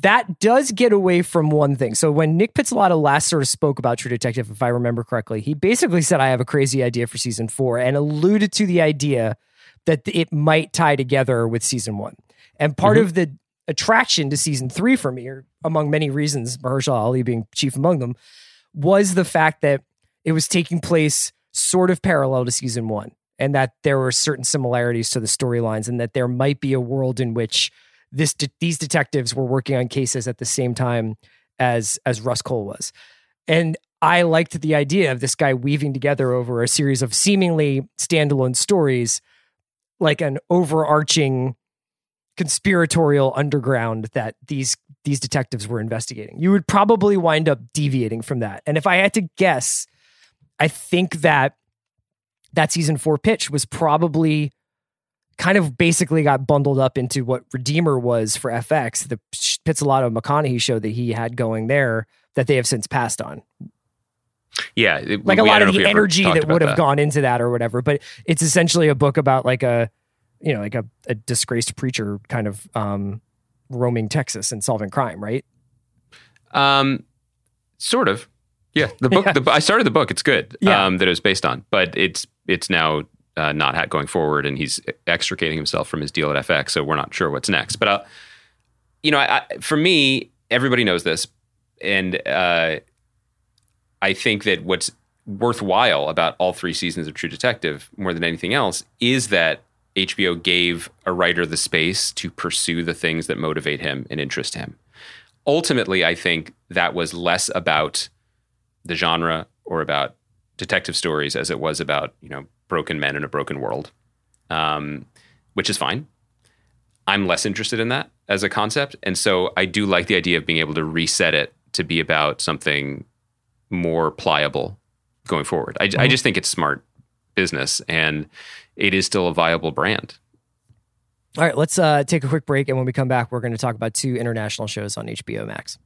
that does get away from one thing. So when Nic Pizzolatto last sort of spoke about True Detective, if I remember correctly, he basically said, I have a crazy idea for season four and alluded to the idea that it might tie together with season one. And part of the attraction to season three for me, or among many reasons, Mahershala Ali being chief among them, was the fact that it was taking place sort of parallel to season one and that there were certain similarities to the storylines and that there might be a world in which this de- these detectives were working on cases at the same time as as Rust Cohle was. And I liked the idea of this guy weaving together over a series of seemingly standalone stories like an overarching conspiratorial underground that these these detectives were investigating. You would probably wind up deviating from that. And if I had to guess, I think that that season 4 pitch was probably kind of basically got bundled up into what Redeemer was for FX, the Pizzolatto McConaughey show that he had going there that they have since passed on. Yeah, it- Like a lot of the energy that would have gone into that or whatever. But it's essentially a book about like a, you know, like a, a disgraced preacher kind of um, roaming Texas and solving crime, right? Um, sort of. Yeah, the book. Yeah. The, I started the book. It's good. Yeah. Um, that it was based on, but it's it's now uh, not going forward, and he's extricating himself from his deal at FX. So we're not sure what's next. But uh, you know, I, I, for me, everybody knows this, and uh, I think that what's worthwhile about all three seasons of True Detective, more than anything else, is that HBO gave a writer the space to pursue the things that motivate him and interest him ultimately, I think that was less about the genre or about detective stories as it was about you know broken men in a broken world, um, which is fine. I'm less interested in that as a concept, and so I do like the idea of being able to reset it to be about something more pliable going forward. I, I just think it's smart business, and it is still a viable brand. All right, let's uh, take a quick break. And when we come back, we're going to talk about two international shows on HBO Max.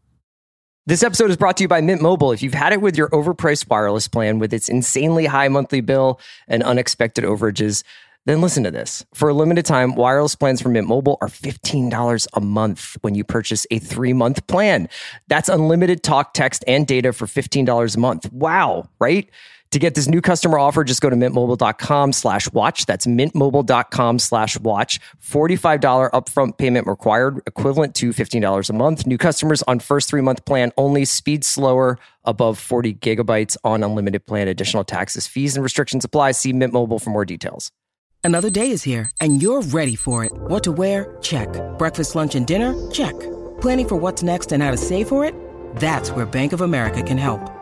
This episode is brought to you by Mint Mobile. If you've had it with your overpriced wireless plan with its insanely high monthly bill and unexpected overages, then listen to this. For a limited time, wireless plans from Mint Mobile are $15 a month when you purchase a three month plan. That's unlimited talk, text, and data for $15 a month. Wow, right? To get this new customer offer, just go to mintmobile.com slash watch. That's mintmobile.com slash watch. $45 upfront payment required, equivalent to $15 a month. New customers on first three month plan only. Speed slower above 40 gigabytes on unlimited plan. Additional taxes, fees, and restrictions apply. See Mint Mobile for more details. Another day is here, and you're ready for it. What to wear? Check. Breakfast, lunch, and dinner? Check. Planning for what's next and how to save for it? That's where Bank of America can help.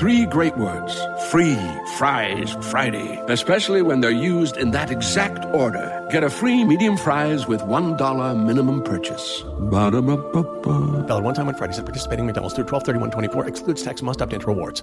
Three great words free fries Friday, especially when they're used in that exact order. Get a free medium fries with $1 minimum purchase. Valid one time on Fridays at participating McDonald's through 12 24 excludes tax, must opt into rewards.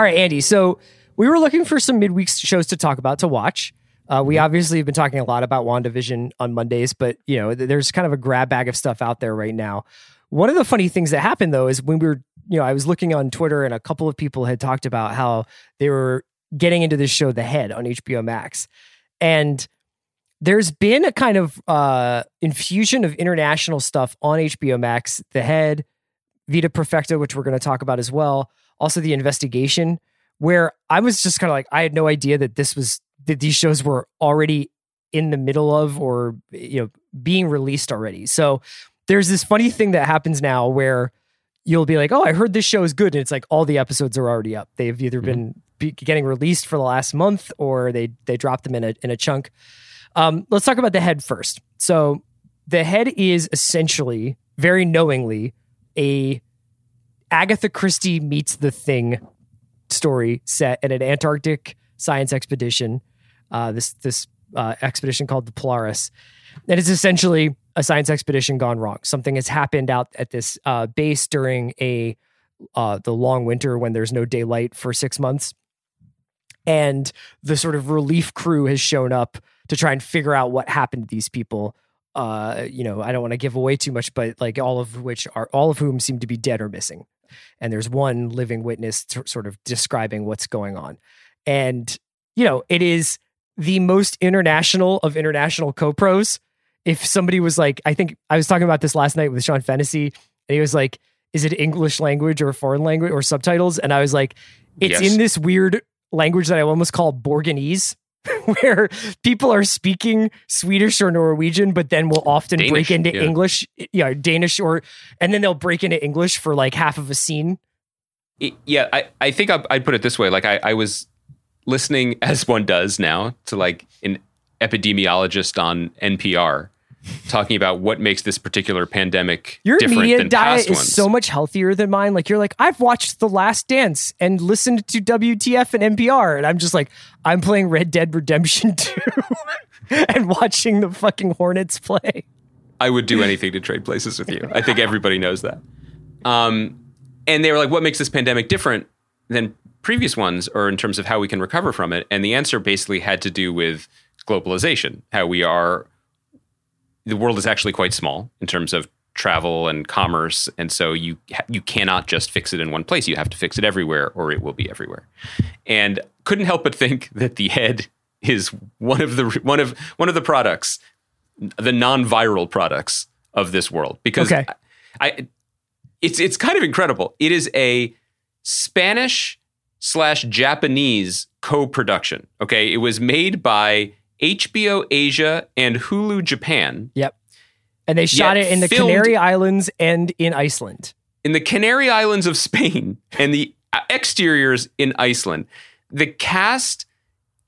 All right, Andy. So we were looking for some midweek shows to talk about to watch. Uh, we obviously have been talking a lot about WandaVision on Mondays, but you know, th- there's kind of a grab bag of stuff out there right now. One of the funny things that happened though is when we were, you know, I was looking on Twitter and a couple of people had talked about how they were getting into this show, The Head, on HBO Max, and there's been a kind of uh, infusion of international stuff on HBO Max. The Head, Vida Perfecta, which we're going to talk about as well. Also, the investigation, where I was just kind of like, I had no idea that this was that these shows were already in the middle of or you know being released already. So there's this funny thing that happens now where you'll be like, oh, I heard this show is good, and it's like all the episodes are already up. They've either been be getting released for the last month or they they dropped them in a in a chunk. Um, let's talk about the head first. So the head is essentially very knowingly a Agatha Christie meets the thing story set at an Antarctic science expedition. Uh, this this uh, expedition called the Polaris, and it's essentially a science expedition gone wrong. Something has happened out at this uh, base during a uh, the long winter when there's no daylight for six months, and the sort of relief crew has shown up to try and figure out what happened to these people uh you know i don't want to give away too much but like all of which are all of whom seem to be dead or missing and there's one living witness t- sort of describing what's going on. And you know it is the most international of international co-pros. If somebody was like i think i was talking about this last night with sean fennessy and he was like is it english language or foreign language or subtitles? And i was like it's Yes. in this weird language that i almost call borganese where people are speaking Swedish or Norwegian, but then will often break into yeah. English, yeah, Danish, or and then they'll break into English for like half of a scene. It- yeah, I, I think I, I'd put it this way. Like I, I was listening, as one does now, to like an epidemiologist on NPR talking about what makes this particular pandemic Your different media than diet past is ones. so much healthier than mine. Like you're like, I've watched The Last Dance and listened to WTF and NPR, and I'm just like, I'm playing Red Dead Redemption 2 and watching the fucking Hornets play. I would do anything to trade places with you. I think everybody knows that. Um, and they were like, what makes this pandemic different than previous ones, or in terms of how we can recover from it? And the answer basically had to do with globalization, how we are, the world is actually quite small in terms of travel and commerce. And so you, you cannot just fix it in one place. You have to fix it everywhere, or it will be everywhere. And couldn't help but think that the head is one of the one of one of the products the non-viral products of this world because Okay. I, I it's it's kind of incredible. It is a Spanish slash Japanese co-production. Okay, it was made by HBO Asia and Hulu Japan Yep. And they shot it in the Canary Islands and in Iceland. in the Canary Islands of Spain and the uh, exteriors in Iceland. The cast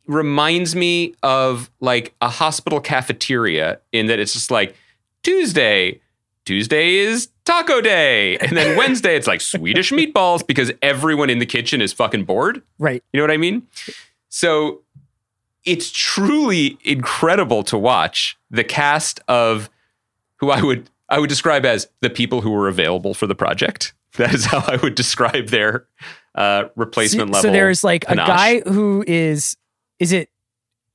reminds me of like a hospital cafeteria in that it's just like Tuesday, Tuesday is taco day. And then Wednesday it's like Swedish meatballs because everyone in the kitchen is fucking bored. Right. You know what I mean? So it's truly incredible to watch the cast of who I would I would describe as the people who were available for the project. That is how I would describe their uh, replacement so, level. So there's like panache. a guy who is is it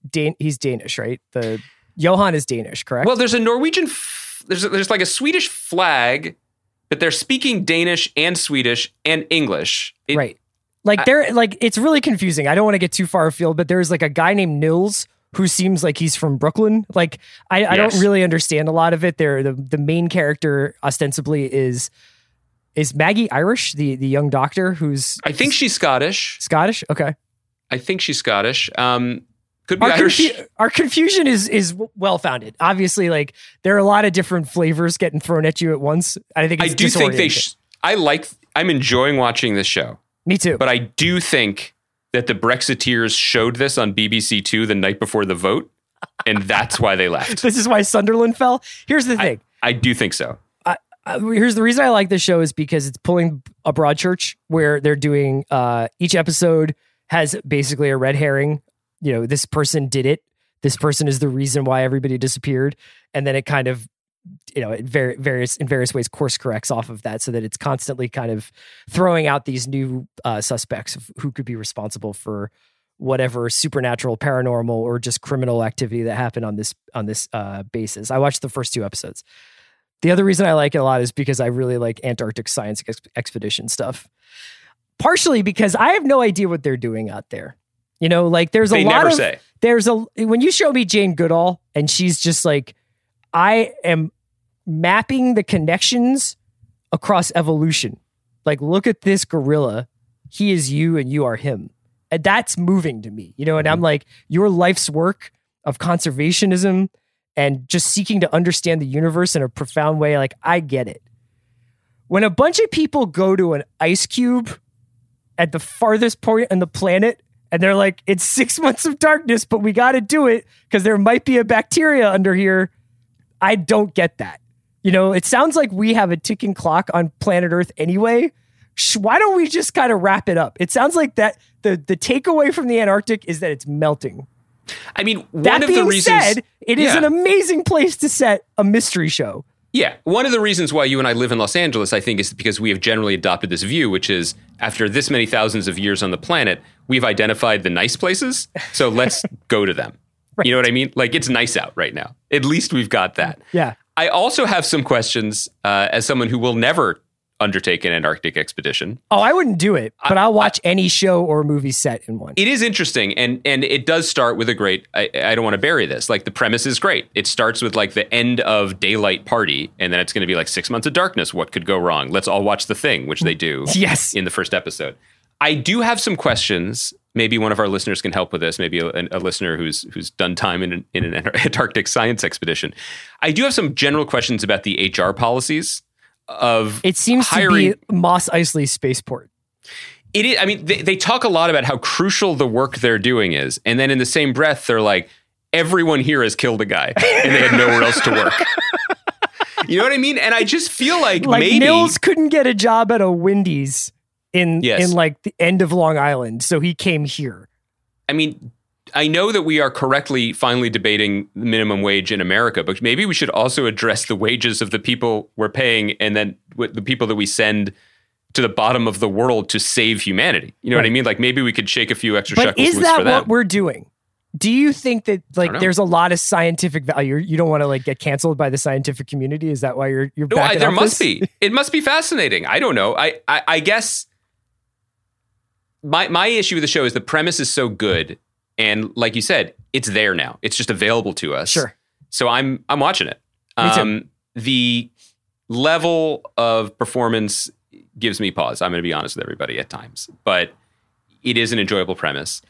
Dan- he's Danish, right? The Johan is Danish, correct? Well, there's a Norwegian. F- there's a, there's like a Swedish flag, but they're speaking Danish and Swedish and English. It- right. Like they're like it's really confusing. I don't want to get too far afield, but there's like a guy named Nils who seems like he's from Brooklyn. Like I, I don't really understand a lot of it. There, the the main character ostensibly is is Maggie Irish, the the young doctor who's I think she's Scottish. Scottish. Okay, I think she's Scottish. Um, could be our, Irish. confu- our confusion is is well founded. Obviously, like there are a lot of different flavors getting thrown at you at once. I think I do think they. Sh- I like. I'm enjoying watching this show, Me too. but I do think that the Brexiteers showed this on BBC Two the night before the vote, and that's why they left. this is why Sunderland fell. Here's the thing. I do think so. uh, here's the reason I like this show is because it's pulling a Broadchurch where they're doing uh, each episode has basically a red herring. You know, this person did it. This person is the reason why everybody disappeared, and then it kind of, you know, var- various in various ways course corrects off of that, so that it's constantly kind of throwing out these new uh, suspects of who could be responsible for whatever supernatural, paranormal, or just criminal activity that happened on this on this uh, basis. I watched the first two episodes. The other reason I like it a lot is because I really like Antarctic science ex- expedition stuff. Partially because I have no idea what they're doing out there. You know, like there's a lot of say. there's a when you show me Jane Goodall and she's just like I am mapping the connections across evolution. Like look at this gorilla. He is you and you are him. And that's moving to me. You know, and I'm mm-hmm. like your life's work of conservationism and just seeking to understand the universe in a profound way like I get it. When a bunch of people go to an ice cube at the farthest point on the planet and they're like, it's six months of darkness, but we got to do it because there might be a bacteria under here. I don't get that. You know, it sounds like we have a ticking clock on planet Earth anyway. Sh- Why don't we just kind of wrap it up? It sounds like that the the takeaway from the Antarctic is that it's melting. I mean, one That of being the reasons. said, it is Yeah. an amazing place to set a mystery show. Yeah. One of the reasons why you and I live in Los Angeles, I think, is because we have generally adopted this view, which is after this many thousands of years on the planet, we've identified the nice places. So let's go to them. You know what I mean? Like it's nice out right now. At least we've got that. Yeah. I also have some questions uh, as someone who will never undertake an Antarctic expedition. Oh, I wouldn't do it, but I'll watch any show or movie set in one. It is interesting, and and it does start with a great. I, I don't want to bury this. Like the premise is great. It starts with like the end of daylight party, and then it's going to be like six months of darkness. What could go wrong? Let's all watch the thing, which they do. Yes. in the first episode. I do have some questions. Maybe one of our listeners can help with this. Maybe a, a listener who's who's done time in an, in an Antarctic science expedition. I do have some general questions about the HR policies of It seems hiring. to be Mos Eisley spaceport. It is. I mean, they, they talk a lot about how crucial the work they're doing is, and then in the same breath, they're like, everyone here has killed a guy, and they had nowhere else to work. you know what I mean? And I just feel like, Like maybe Nils couldn't get a job at a Wendy's in Yes. in like the end of Long Island, so he came here. I mean, I know that we are correctly finally debating minimum wage in America, but maybe we should also address the wages of the people we're paying and then with the people that we send to the bottom of the world to save humanity. You know what I mean? Like maybe we could shake a few extra But shekels is that what we're doing? Do you think that like there's a lot of scientific value? You don't want to like get canceled by the scientific community? Is that why you're you're No, I, there must this? be. It must be fascinating. I don't know. I, I, I guess my my issue with the show is the premise is so good, and like you said, it's there now. It's just available to us. Sure. So I'm I'm watching it. Me too. Um, the level of performance gives me pause. I'm going to be honest with everybody at times, but it is an enjoyable premise.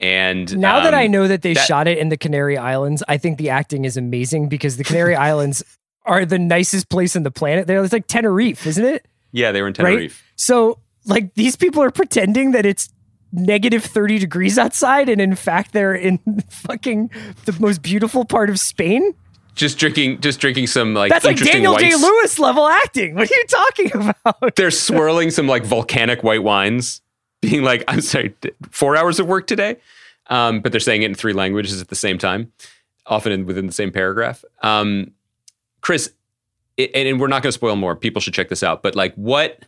And Now that um, I know that they that- shot it in the Canary Islands, I think the acting is amazing because the Canary Islands are the nicest place on the planet. There, it's like Tenerife, isn't it? yeah, they were in Right. Tenerife. So, like, these people are pretending that it's negative 30 degrees outside, and in fact, they're in fucking the most beautiful part of Spain. Just drinking, just drinking some like That's like Daniel Day Lewis level acting. What are you talking about? they're swirling some like volcanic white wines, being like, "I'm sorry, four hours of work today," um, but they're saying it in three languages at the same time, often in, within the same paragraph. Um, Chris, i and, and we're not going to spoil more. People should check this out. But like, what,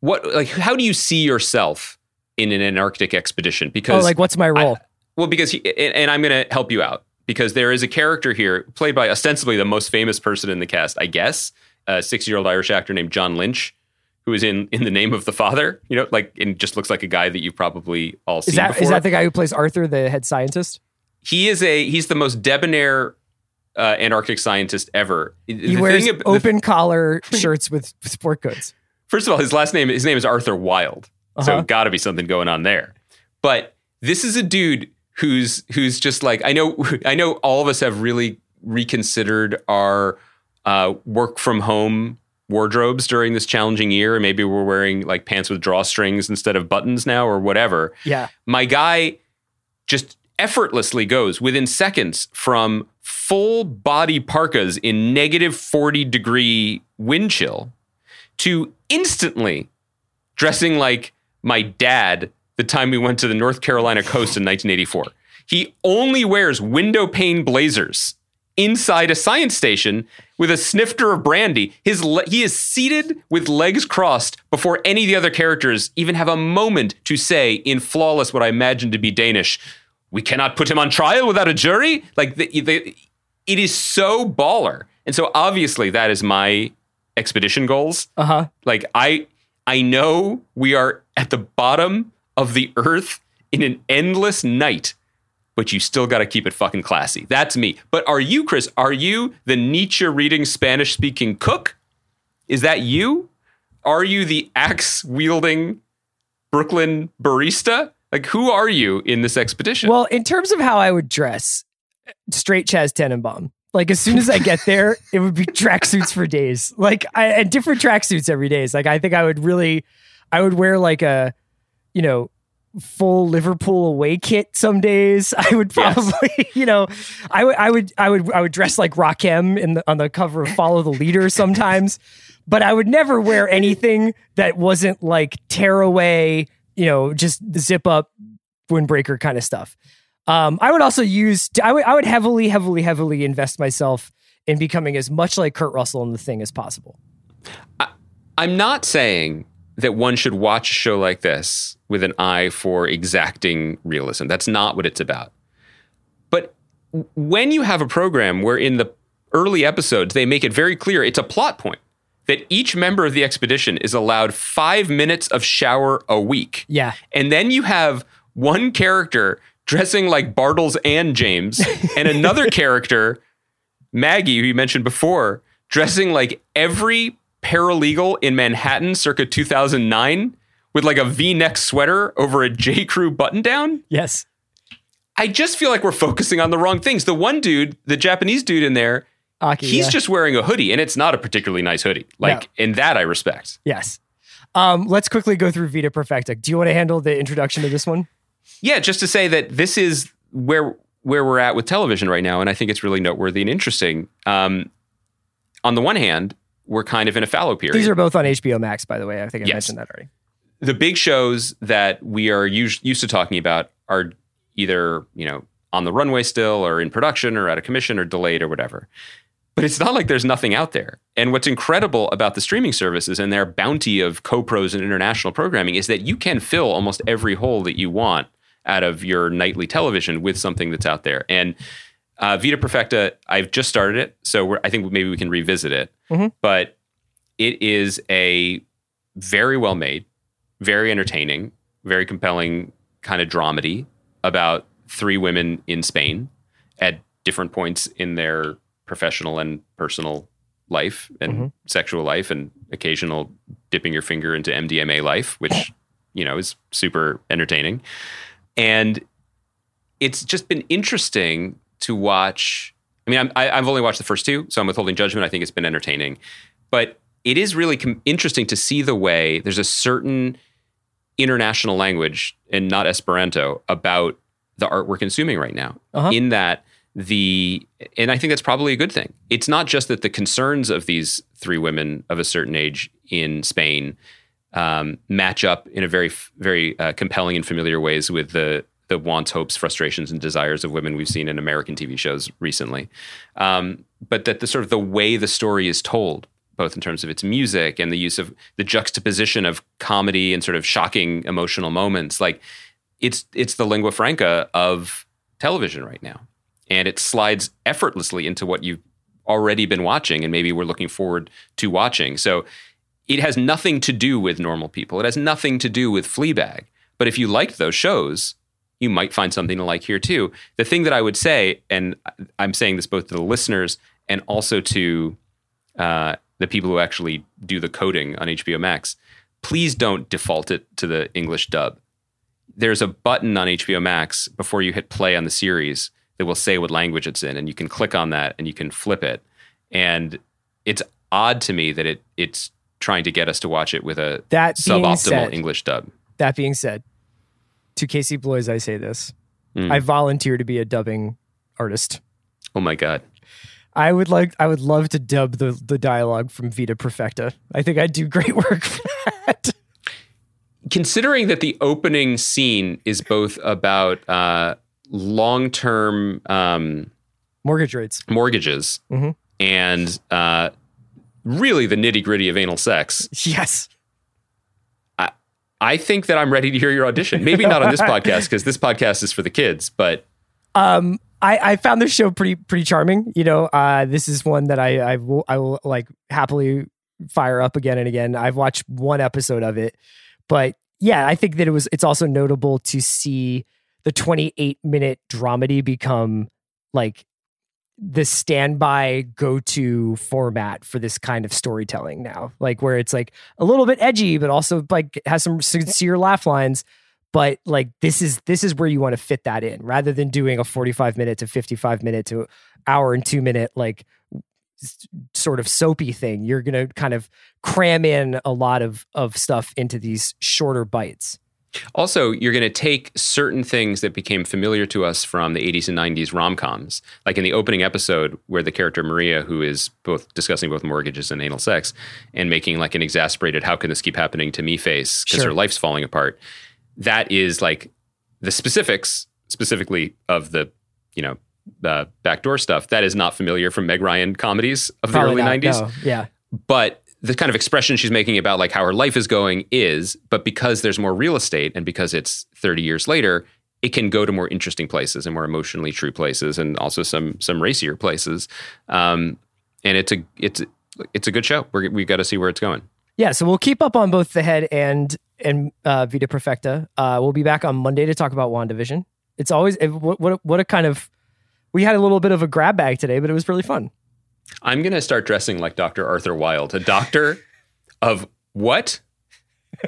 what, like, how do you see yourself in an Antarctic expedition? Because Oh, like, what's my role? well, because he, and, and I'm going to help you out because there is a character here played by ostensibly the most famous person in the cast, I guess, a six-year-old Irish actor named John Lynch, who is in in the name of the father. You know, like and just looks like a guy that you've probably all seen is that is that the guy who plays Arthur, the head scientist? he is a he's the most debonair uh, Antarctic scientist ever. He wears open collar shirts with sport coats. First of all, his last name his name is Arthur Wilde, so Uh-huh. got to be something going on there. But this is a dude who's who's just like I know I know all of us have really reconsidered our uh, work from home wardrobes during this challenging year, and maybe we're wearing like pants with drawstrings instead of buttons now, or whatever. Yeah. My guy just effortlessly goes within seconds from full body parkas in negative 40 degree wind chill to instantly dressing like my dad the time we went to the North Carolina coast in 1984. He only wears window pane blazers inside a science station with a snifter of brandy. His le- he is seated with legs crossed before any of the other characters even have a moment to say in flawless what I imagine to be Danish, we cannot put him on trial without a jury. Like the, the, it is so baller. And so obviously that is my expedition goals. Uh huh. Like I I know we are at the bottom of the earth in an endless night, but you still got to keep it fucking classy. That's me. But are you, Chris? Are you the Nietzsche reading Spanish speaking cook? Is that you? Are you the axe wielding Brooklyn barista? Like who are you in this expedition? Well, in terms of how I would dress, straight Chas Tenenbaum. Like as soon as I get there, it would be tracksuits for days. Like I and different tracksuits every day. Like I think I would really, I would wear like a, you know, full Liverpool away kit some days. I would Yes. probably, you know, I would, I would, I would, I would dress like Rakim in the on the cover of Follow the Leader sometimes, but I would never wear anything that wasn't like tearaway, you know, just the zip up windbreaker kind of stuff. Um, I would also use, I would, I would heavily, heavily, heavily invest myself in becoming as much like Kurt Russell in the thing as possible. I'm not saying that one should watch a show like this with an eye for exacting realism. That's not what it's about. But when you have a program where in the early episodes they make it very clear it's a plot point that each member of the expedition is allowed five minutes of shower a week. Yeah. And then you have one character dressing like Bartles and James, and another character, Maggie, who you mentioned before, dressing like every paralegal in Manhattan circa 2009 with like a v neck sweater over a J. Crew button down. Yes. I just feel like we're focusing on the wrong things. The one dude, the Japanese dude in there, Aki, he's yeah. just wearing a hoodie, and it's not a particularly nice hoodie. Like, in that, I respect. Yes. Um, let's quickly go through Vida Perfecta. Do you want to handle the introduction to this one? Yeah, just to say that this is where where we're at with television right now, and I think it's really noteworthy and interesting. Um, on the one hand, we're kind of in a fallow period. These are both on HBO Max, by the way. I think I Yes. mentioned that already. the big shows that we are us- used to talking about are either you know on the runway still or in production or out of commission or delayed or whatever but it's not like there's nothing out there and what's incredible about the streaming services and their bounty of co-pros and international programming is that you can fill almost every hole that you want out of your nightly television with something that's out there and uh, vida perfecta i've just started it so we're, i think maybe we can revisit it Mhm. but it is a very well made very entertaining, very compelling kind of dramedy about three women in Spain at different points in their professional and personal life and sexual life and occasional dipping your finger into MDMA life, which, you know, is super entertaining. And it's just been interesting to watch. I mean, I'm, I, I've only watched the first two, so I'm withholding judgment. I think it's been entertaining. But it is really com- interesting to see the way there's a certain international language and not Esperanto about the art we're consuming right now. Uh-huh. In that the and I think that's probably a good thing. It's not just that the concerns of these three women of a certain age in Spain um, match up in a very very uh, compelling and familiar ways with the the wants, hopes, frustrations, and desires of women we've seen in American TV shows recently. Um, but that the sort of the way the story is told, both in terms of its music and the use of the juxtaposition of comedy and sort of shocking emotional moments, like it's it's the lingua franca of television right now, and it slides effortlessly into what you've already been watching, and maybe we're looking forward to watching. So it has nothing to do with normal people. It has nothing to do with Fleabag. But if you liked those shows, you might find something to like here too. The thing that I would say, and I'm saying this both to the listeners and also to uh, the people who actually do the coding on HBO Max, please don't default it to the English dub. There's a button on HBO Max before you hit play on the series that will say what language it's in, and you can click on that and you can flip it. And it's odd to me that it it's trying to get us to watch it with a That suboptimal said- English dub. That being said, to Casey Bloys, I say this: Mm. I volunteer to be a dubbing artist. Oh my god. I would like, I would love to dub the the dialogue from Vida Perfecta. I think I'd do great work for that. considering that the opening scene is both about uh, long-term um, Mortgage rates. mortgages Mhm. and uh, really the nitty-gritty of anal sex, Yes. I think that I'm ready to hear your audition. Maybe not on this podcast because this podcast is for the kids, but Um, I, I found this show pretty pretty charming. You know, uh, this is one that I I will I will like happily fire up again and again. I've watched one episode of it, but yeah, I think that it was. It's also notable to see the 28 minute dramedy become like the standby go to format for this kind of storytelling now. Like where it's like a little bit edgy, but also like has some sincere laugh lines. But like this is this is where you want to fit that in. Rather than doing a 45 minute to 55 minute to hour and 2 minute like sort of soapy thing you're to kind of cram in a lot of of stuff into these shorter bites Also, you're going to take certain things that became familiar to us from the 80s and 90s rom coms, like in the opening episode where the character Maria, who is both discussing both mortgages and anal sex, and making like an exasperated "How can this keep happening to me?" face because Sure. her life's falling apart. That is like the specifics, specifically of the you know the backdoor stuff. That is not familiar from Meg Ryan comedies of the early not, 90s no. yeah but the kind of expression she's making about like how her life is going is but because there's more real estate and because it's 30 years later it can go to more interesting places and more emotionally true places and also some some racier places. Um, and it's a it's it's a good show. We're, we've got to see where it's going. Yeah so we'll keep up on both the head and and uh vida perfecta. Uh we'll be back on monday to talk about wandavision. It's always what what, what a kind of we had a little bit of a grab bag today but it was really fun i'm going to start dressing like dr arthur wilde a doctor of what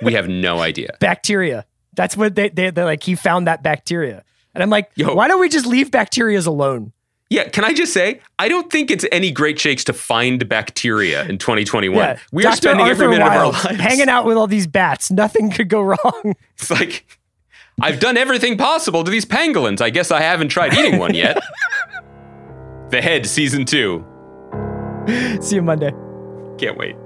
we have no idea bacteria. That's what they, they they're like. He found that bacteria, and I'm like, Yo. why don't we just leave bacterias alone? yeah can i just say i don't think it's any great shakes to find bacteria in 2021 Yeah, we are Dr. spending every minute Wilde of our lives hanging out with all these bats. Nothing could go wrong. It's like I've done everything possible to these pangolins. I guess I haven't tried eating one yet. the Head season 2. See you Monday. Can't wait.